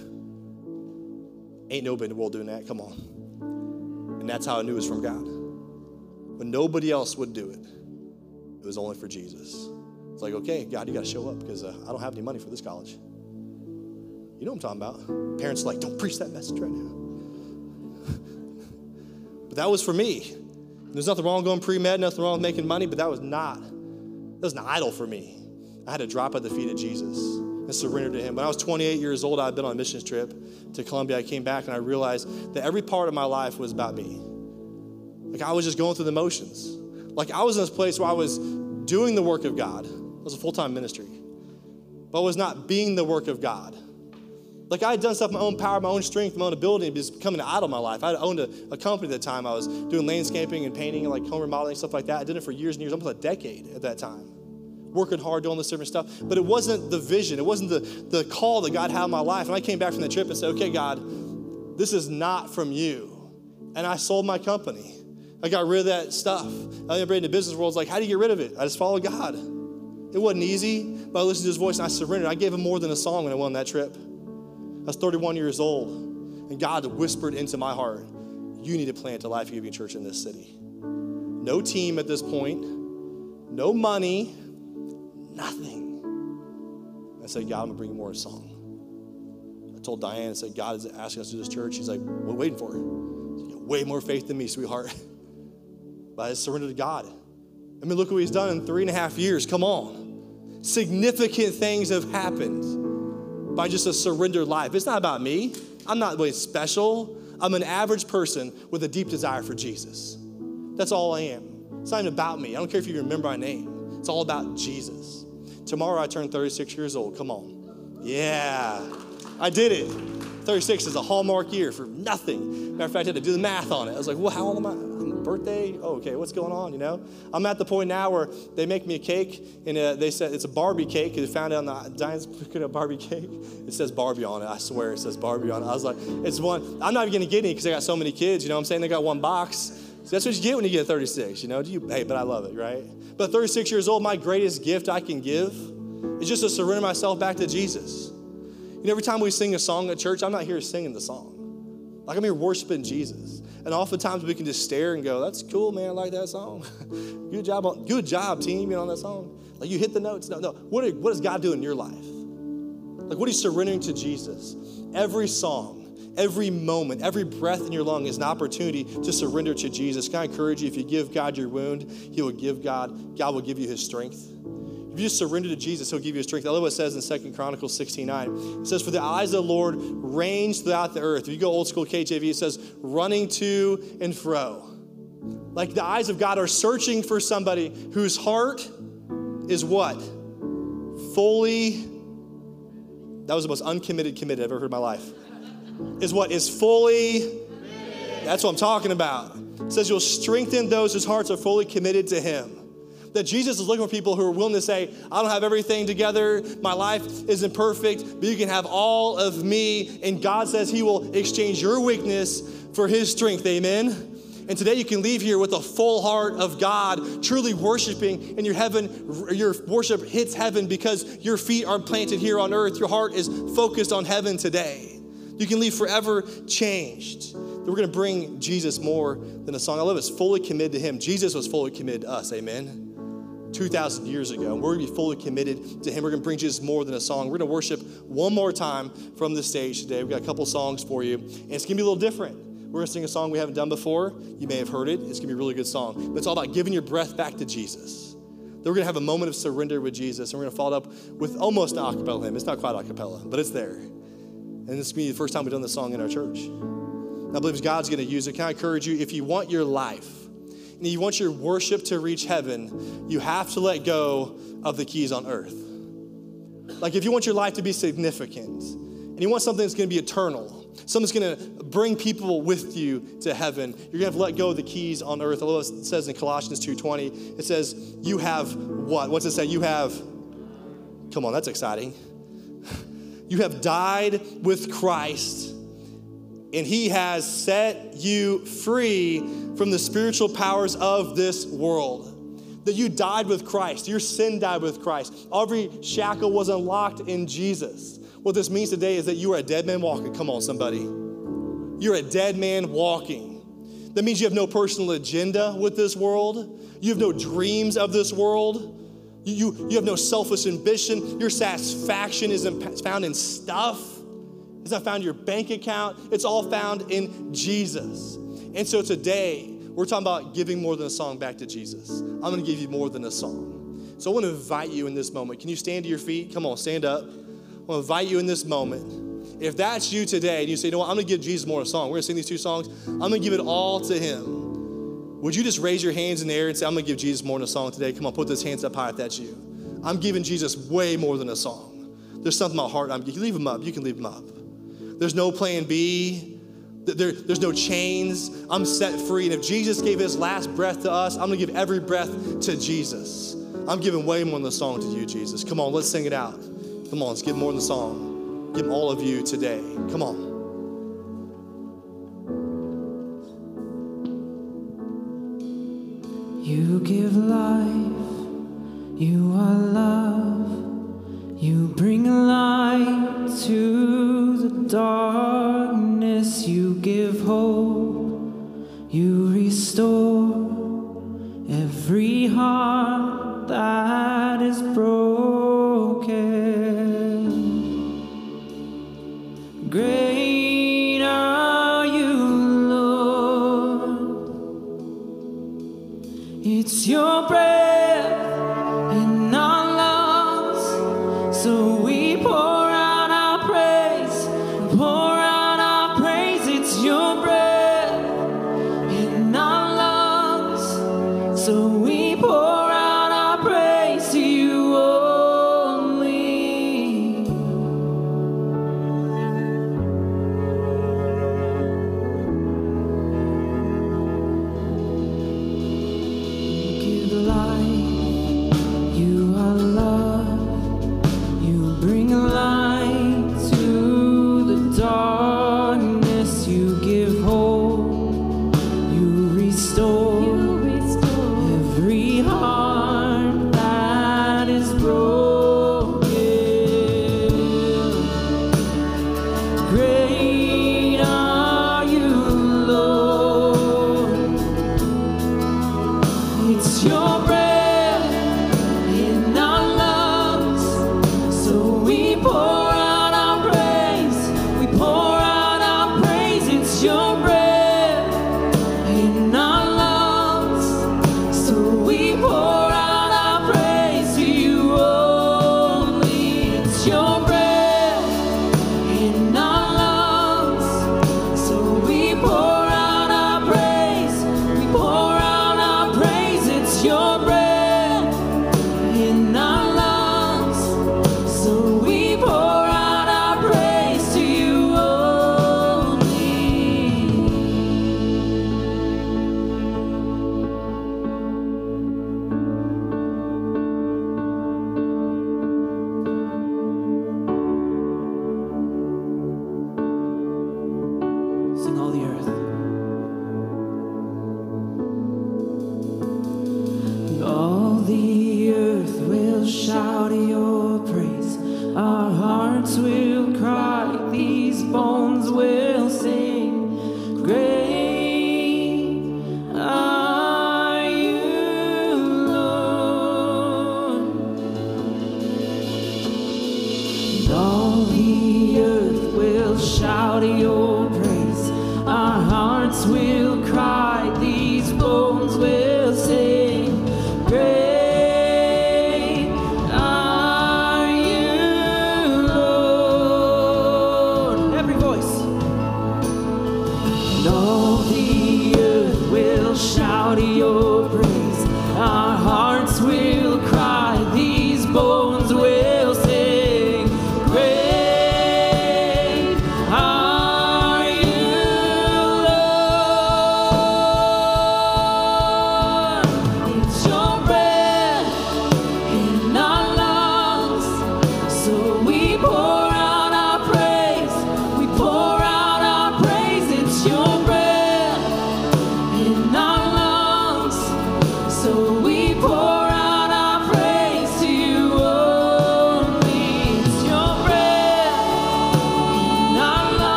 Ain't nobody in the world doing that. Come on. And that's how I knew it was from God. When nobody else would do it, it was only for Jesus. It's like, okay, God, you got to show up because uh, I don't have any money for this college. You know what I'm talking about. Parents are like, don't preach that message right now. [laughs] but that was for me. There's nothing wrong going pre-med, nothing wrong with making money, but that was not, that was an idol for me. I had to drop at the feet of Jesus and surrender to him. When I was 28 years old, I had been on a missions trip to Colombia. I came back and I realized that every part of my life was about me. Like I was just going through the motions. Like I was in this place where I was doing the work of God. It was a full-time ministry. But I was not being the work of God. Like I had done stuff my own power, my own strength, my own ability, it was becoming an idol in my life. I had owned a, a, company at the time. I was doing landscaping and painting and like home remodeling, stuff like that. I did it for years and years, almost a decade at that time. Working hard, doing this different stuff. But it wasn't the vision, it wasn't the, the call that God had in my life. And I came back from that trip and said, okay, God, this is not from you. And I sold my company. I got rid of that stuff. I in the business world, it's like, how do you get rid of it? I just followed God. It wasn't easy, but I listened to his voice and I surrendered. I gave him more than a song when I went on that trip. I was 31 years old, and God whispered into my heart, You need to plant a life giving church in this city. No team at this point, no money, nothing. I said, God, I'm gonna bring you more a song. I told Diane, I said, God is asking us to do this church. She's like, what are waiting for? Said, way more faith than me, sweetheart. [laughs] but I surrendered to God. I mean, look what he's done in three and a half years. Come on. Significant things have happened by just a surrendered life. It's not about me. I'm not really special. I'm an average person with a deep desire for Jesus. That's all I am. It's not even about me. I don't care if you remember my name. It's all about Jesus. Tomorrow I turn 36 years old. Come on. Yeah. I did it. 36 is a hallmark year for nothing. Matter of fact, I had to do the math on it. I was like, well, how old am I? Birthday? Oh, okay, what's going on, you know? I'm at the point now where they make me a cake, and uh, they said it's a Barbie cake, they found out on the Giants cooking a Barbie cake. It says Barbie on it. I swear it says Barbie on it. I was like, it's one. I'm not even to get any because I got so many kids, you know what I'm saying? They got one box. So that's what you get when you get 36, you know? Do you, hey, but I love it, right? But 36 years old, my greatest gift I can give is just to surrender myself back to Jesus. You know, every time we sing a song at church, I'm not here singing the song. Like I'm here worshiping Jesus. And oftentimes we can just stare and go, that's cool, man, I like that song. [laughs] good job on, good job, team, you know, on that song. Like you hit the notes. No, no. What, are, what does God do in your life? Like what are you surrendering to Jesus? Every song, every moment, every breath in your lung is an opportunity to surrender to Jesus. Can I encourage you, if you give God your wound, He will give God, God will give you His strength. If you just surrender to Jesus, He'll give you strength. I love what it says in Second Chronicles 16 9. It says, For the eyes of the Lord range throughout the earth. If you go old school KJV, it says, running to and fro. Like the eyes of God are searching for somebody whose heart is what? Fully, that was the most uncommitted committed I've ever heard in my life. Is what? Is fully, that's what I'm talking about. It says, You'll strengthen those whose hearts are fully committed to Him that Jesus is looking for people who are willing to say, I don't have everything together, my life isn't perfect, but you can have all of me. And God says He will exchange your weakness for His strength. Amen. And today you can leave here with a full heart of God, truly worshiping, and your heaven, your worship hits heaven because your feet are planted here on earth. Your heart is focused on heaven today. You can leave forever changed. We're going to bring Jesus more than a song. I love it. It's fully committed to Him. Jesus was fully committed to us. Amen. 2,000 years ago. And we're going to be fully committed to Him. We're going to bring Jesus more than a song. We're going to worship one more time from the stage today. We've got a couple songs for you, and it's going to be a little different. We're going to sing a song we haven't done before. You may have heard it. It's going to be a really good song. But it's all about giving your breath back to Jesus. Then we're going to have a moment of surrender with Jesus, and we're going to follow up with almost an acapella hymn. It's not quite acapella, but it's there. And this is going to be the first time we've done this song in our church. I believe God's going to use it. Can I encourage you, if you want your life, and you want your worship to reach heaven, you have to let go of the keys on earth. Like if you want your life to be significant, and you want something that's going to be eternal, something that's going to bring people with you to heaven, you're going to have to let go of the keys on earth. Although it says in Colossians 2.20, it says, you have what? What's it say? You have, come on, that's exciting. [laughs] You have died with Christ, and he has set you free from the spiritual powers of this world. That you died with Christ, your sin died with Christ. Every shackle was unlocked in Jesus. What this means today is that you are a dead man walking. Come on, somebody. You're a dead man walking. That means you have no personal agenda with this world. You have no dreams of this world. You, you, you have no selfish ambition. Your satisfaction isn't found in stuff. It's not found in your bank account. It's all found in Jesus. And so today, we're talking about giving more than a song back to Jesus. I'm going to give you more than a song. So I want to invite you in this moment. Can you stand to your feet? Come on, stand up. I want to invite you in this moment. If that's you today and you say, you know what, I'm going to give Jesus more a song. We're going to sing these two songs. I'm going to give it all to him. Would you just raise your hands in the air and say, I'm going to give Jesus more than a song today? Come on, put those hands up high if that's you. I'm giving Jesus way more than a song. There's something in my heart. I'm, you leave them up. You can leave them up. There's no plan B. There, there's no chains. I'm set free. And if Jesus gave his last breath to us, I'm going to give every breath to Jesus. I'm giving way more than the song to you, Jesus. Come on, let's sing it out. Come on, let's give more than the song. Give all of you today. Come on. You give life, you are love, you bring light to the darkness, you give hope, you restore every heart that is broken. Great are you, Lord, it's your breath.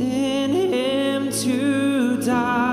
Sent Him to die,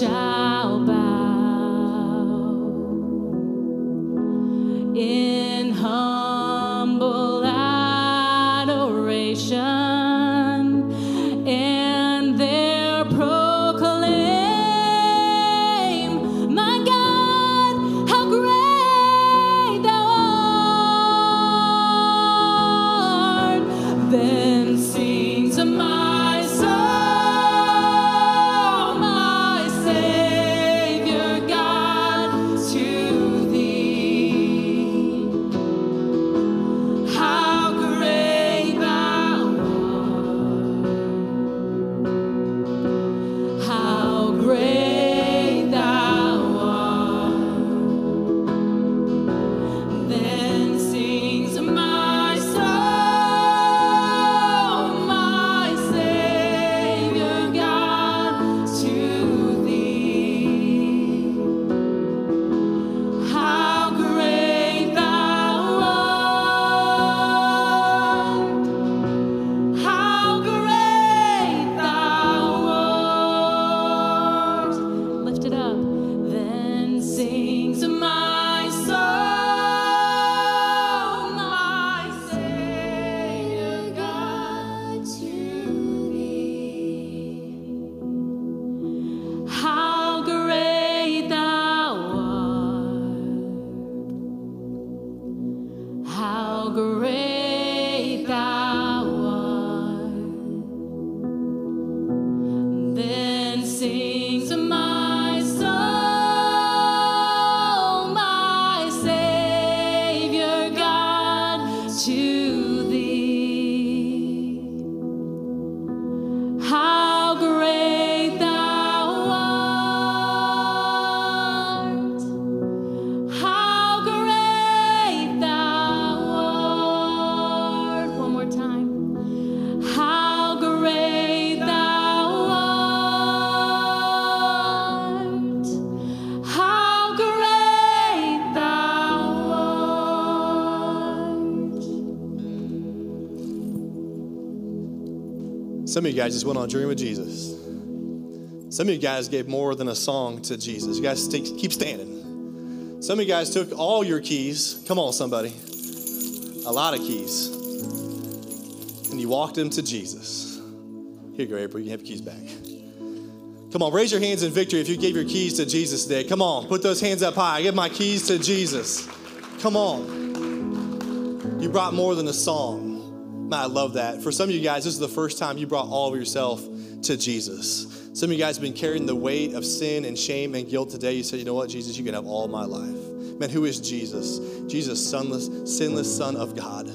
I of you guys just went on a journey with Jesus. Some of you guys gave more than a song to Jesus. You guys keep standing. Some of you guys took all your keys. Come on, somebody. A lot of keys. And you walked them to Jesus. Here you go, April. You can have your keys back. Come on, raise your hands in victory if you gave your keys to Jesus today. Come on, put those hands up high. I give my keys to Jesus. Come on. You brought more than a song. Man, I love that. For some of you guys, this is the first time you brought all of yourself to Jesus. Some of you guys have been carrying the weight of sin and shame and guilt today. You said, you know what, Jesus, you can have all my life. Man, who is Jesus? Jesus, sonless, sinless Son of God.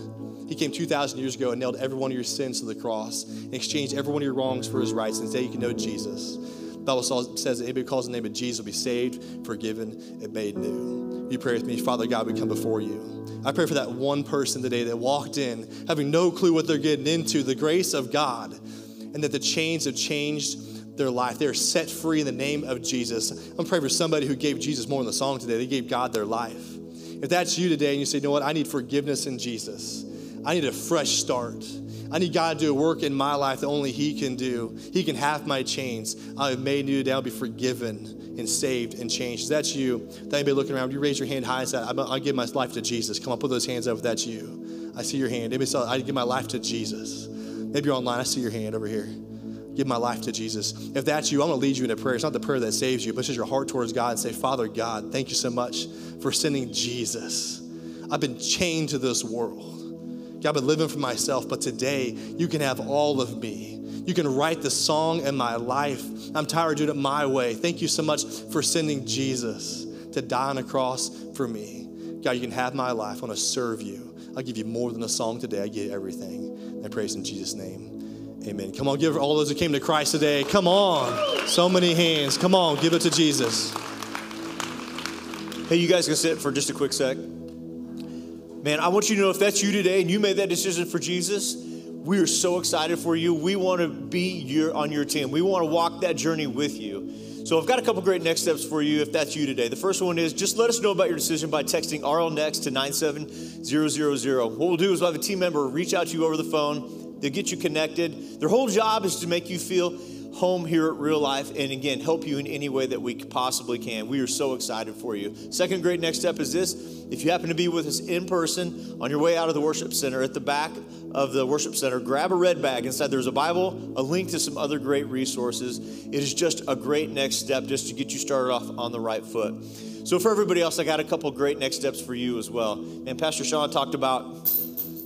He came 2,000 years ago and nailed every one of your sins to the cross and exchanged every one of your wrongs for his rights. And today you can know Jesus. Bible says that anybody calls the name of Jesus will be saved, forgiven, and made new. You pray with me, Father God, we come before you. I pray for that one person today that walked in having no clue what they're getting into, the grace of God, and that the chains have changed their life. They are set free in the name of Jesus. I'm praying for somebody who gave Jesus more than the song today. They gave God their life. If that's you today and you say, you know what, I need forgiveness in Jesus. I need a fresh start. I need God to do a work in my life that only He can do. He can have my chains. I am made new today. I'll be forgiven and saved and changed. If that's you, that anybody looking around, you raise your hand high I'll give my life to Jesus. Come on, put those hands up if that's you. I see your hand. Anybody say, I give my life to Jesus. Maybe you're online. I see your hand over here. Give my life to Jesus. If that's you, I'm going to lead you in a prayer. It's not the prayer that saves you, but it's just your heart towards God and say, Father God, thank you so much for sending Jesus. I've been chained to this world. I've been living for myself, but today you can have all of me. You can write the song in my life. I'm tired of doing it my way. Thank you so much for sending Jesus to die on a cross for me. God, you can have my life. I want to serve you. I'll give you more than a song today. I give you everything. I praise in Jesus' name. Amen. Come on, give all those who came to Christ today. Come on. So many hands. Come on, give it to Jesus. Hey, you guys can sit for just a quick sec. Man, I want you to know if that's you today and you made that decision for Jesus, we are so excited for you. We want to be your, on your team. We want to walk that journey with you. So I've got a couple great next steps for you if that's you today. The first one is just let us know about your decision by texting RL Next to 97000. What we'll do is we'll have a team member reach out to you over the phone. They'll get you connected. Their whole job is to make you feel home here at Real Life and again, help you in any way that we possibly can. We are so excited for you. Second great next step is this if you happen to be with us in person on your way out of the worship center, at the back of the worship center, grab a red bag. Inside there's a Bible, a link to some other great resources. It is just a great next step just to get you started off on the right foot. So, for everybody else, I got a couple great next steps for you as well. And Pastor Sean talked about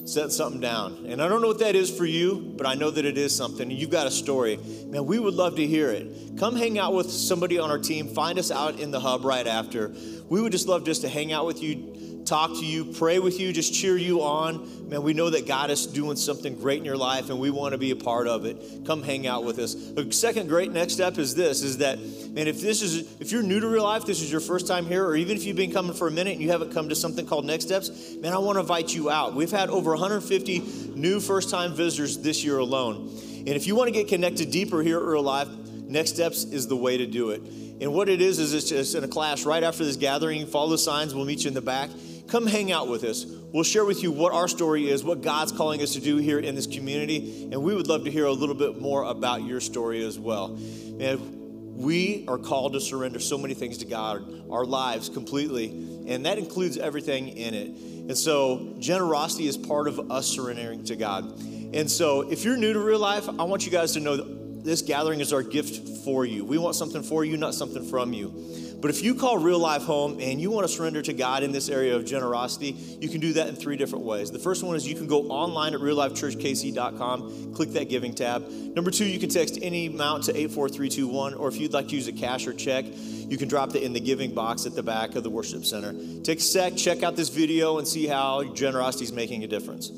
setting something down. And I don't know what that is for you, but I know that it is something. You've got a story. Man, we would love to hear it. Come hang out with somebody on our team. Find us out in the hub right after. We would just love just to hang out with you, talk to you, pray with you, just cheer you on. Man, we know that God is doing something great in your life and we want to be a part of it. Come hang out with us. A second great next step is this is that man, if this is if you're new to real life, this is your first time here, or even if you've been coming for a minute and you haven't come to something called Next Steps, man, I want to invite you out. We've had over 150 new first-time visitors this year alone. And if you want to get connected deeper here at Real Life, Next Steps is the way to do it. And what it is, is it's just in a class right after this gathering. Follow the signs, we'll meet you in the back. Come hang out with us. We'll share with you what our story is, what God's calling us to do here in this community, and we would love to hear a little bit more about your story as well. And we are called to surrender so many things to God, our lives completely, and that includes everything in it. And so, generosity is part of us surrendering to God. And so, if you're new to real life, I want you guys to know that this gathering is our gift for you. We want something for you, not something from you. But if you call real life home and you want to surrender to God in this area of generosity, you can do that in three different ways. The first one is you can go online at reallifechurchkc.com, click that giving tab. Number two, you can text any amount to 84321, or if you'd like to use a cash or check, you can drop it in the giving box at the back of the worship center. Take a sec, check out this video, and see how generosity is making a difference.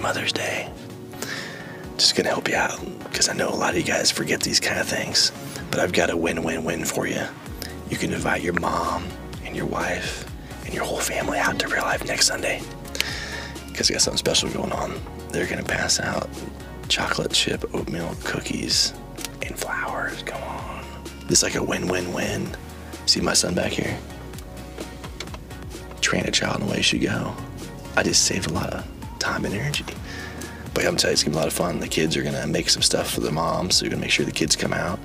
Mother's Day. just gonna help you out because I know a lot of you guys forget these kind of things. But I've got a win-win-win for you. You can invite your mom and your wife and your whole family out to real life next Sunday because I got something special going on. They're gonna pass out chocolate chip oatmeal cookies and flowers. Come on, this is like a win-win-win. See my son back here? Train a child in the way she go. I just saved a lot of time and energy. But I'm telling you, it's gonna be a lot of fun. The kids are gonna make some stuff for the moms, so you're gonna make sure the kids come out.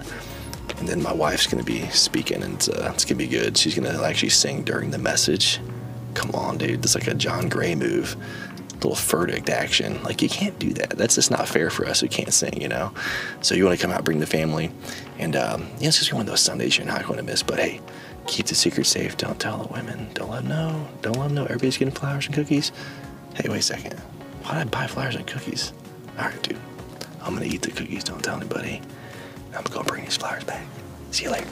And then my wife's gonna be speaking, and uh, it's gonna be good. She's gonna actually sing during the message. Come on, dude, that's like a John Gray move. Little verdict action. Like you can't do that. That's just not fair for us who can't sing, you know. So you want to come out, bring the family, and um, yeah, it's just one of those Sundays you're not going to miss. But hey, keep the secret safe. Don't tell the women. Don't let them know. Don't let them know. Everybody's getting flowers and cookies. Hey, wait a second. Why did I buy flowers and cookies? All right, dude. I'm gonna eat the cookies. Don't tell anybody. I'm gonna bring these flowers back. See you later.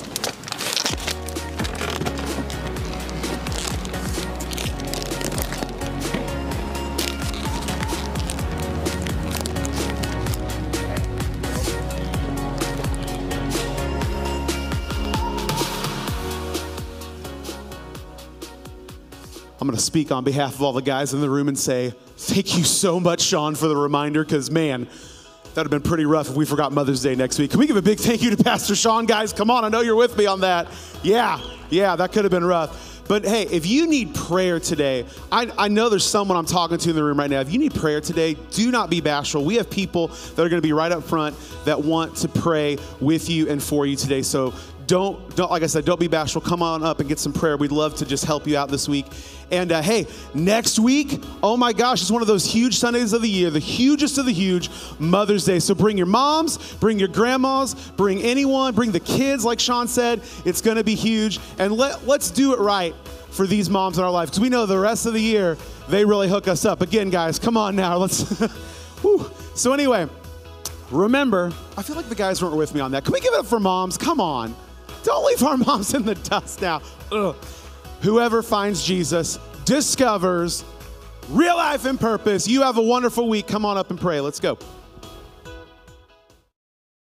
Going to speak on behalf of all the guys in the room and say, thank you so much, Sean, for the reminder, because man, that would have been pretty rough if we forgot Mother's Day next week. Can we give a big thank you to Pastor Sean, guys? Come on, I know you're with me on that. Yeah, yeah, that could have been rough. But hey, if you need prayer today, I, I know there's someone I'm talking to in the room right now. If you need prayer today, do not be bashful. We have people that are going to be right up front that want to pray with you and for you today. So don't, don't like I said, don't be bashful. Come on up and get some prayer. We'd love to just help you out this week. And uh, hey, next week, oh my gosh, it's one of those huge Sundays of the year, the hugest of the huge, Mother's Day. So bring your moms, bring your grandmas, bring anyone, bring the kids, like Sean said. It's going to be huge. And let, let's do it right for these moms in our life because we know the rest of the year they really hook us up. Again, guys, come on now. Let's. [laughs] So, anyway, remember, I feel like the guys weren't with me on that. Can we give it up for moms? Come on. Don't leave our [laughs] moms in the dust now. Ugh. Whoever finds Jesus discovers real life and purpose. You have a wonderful week. Come on up and pray. Let's go.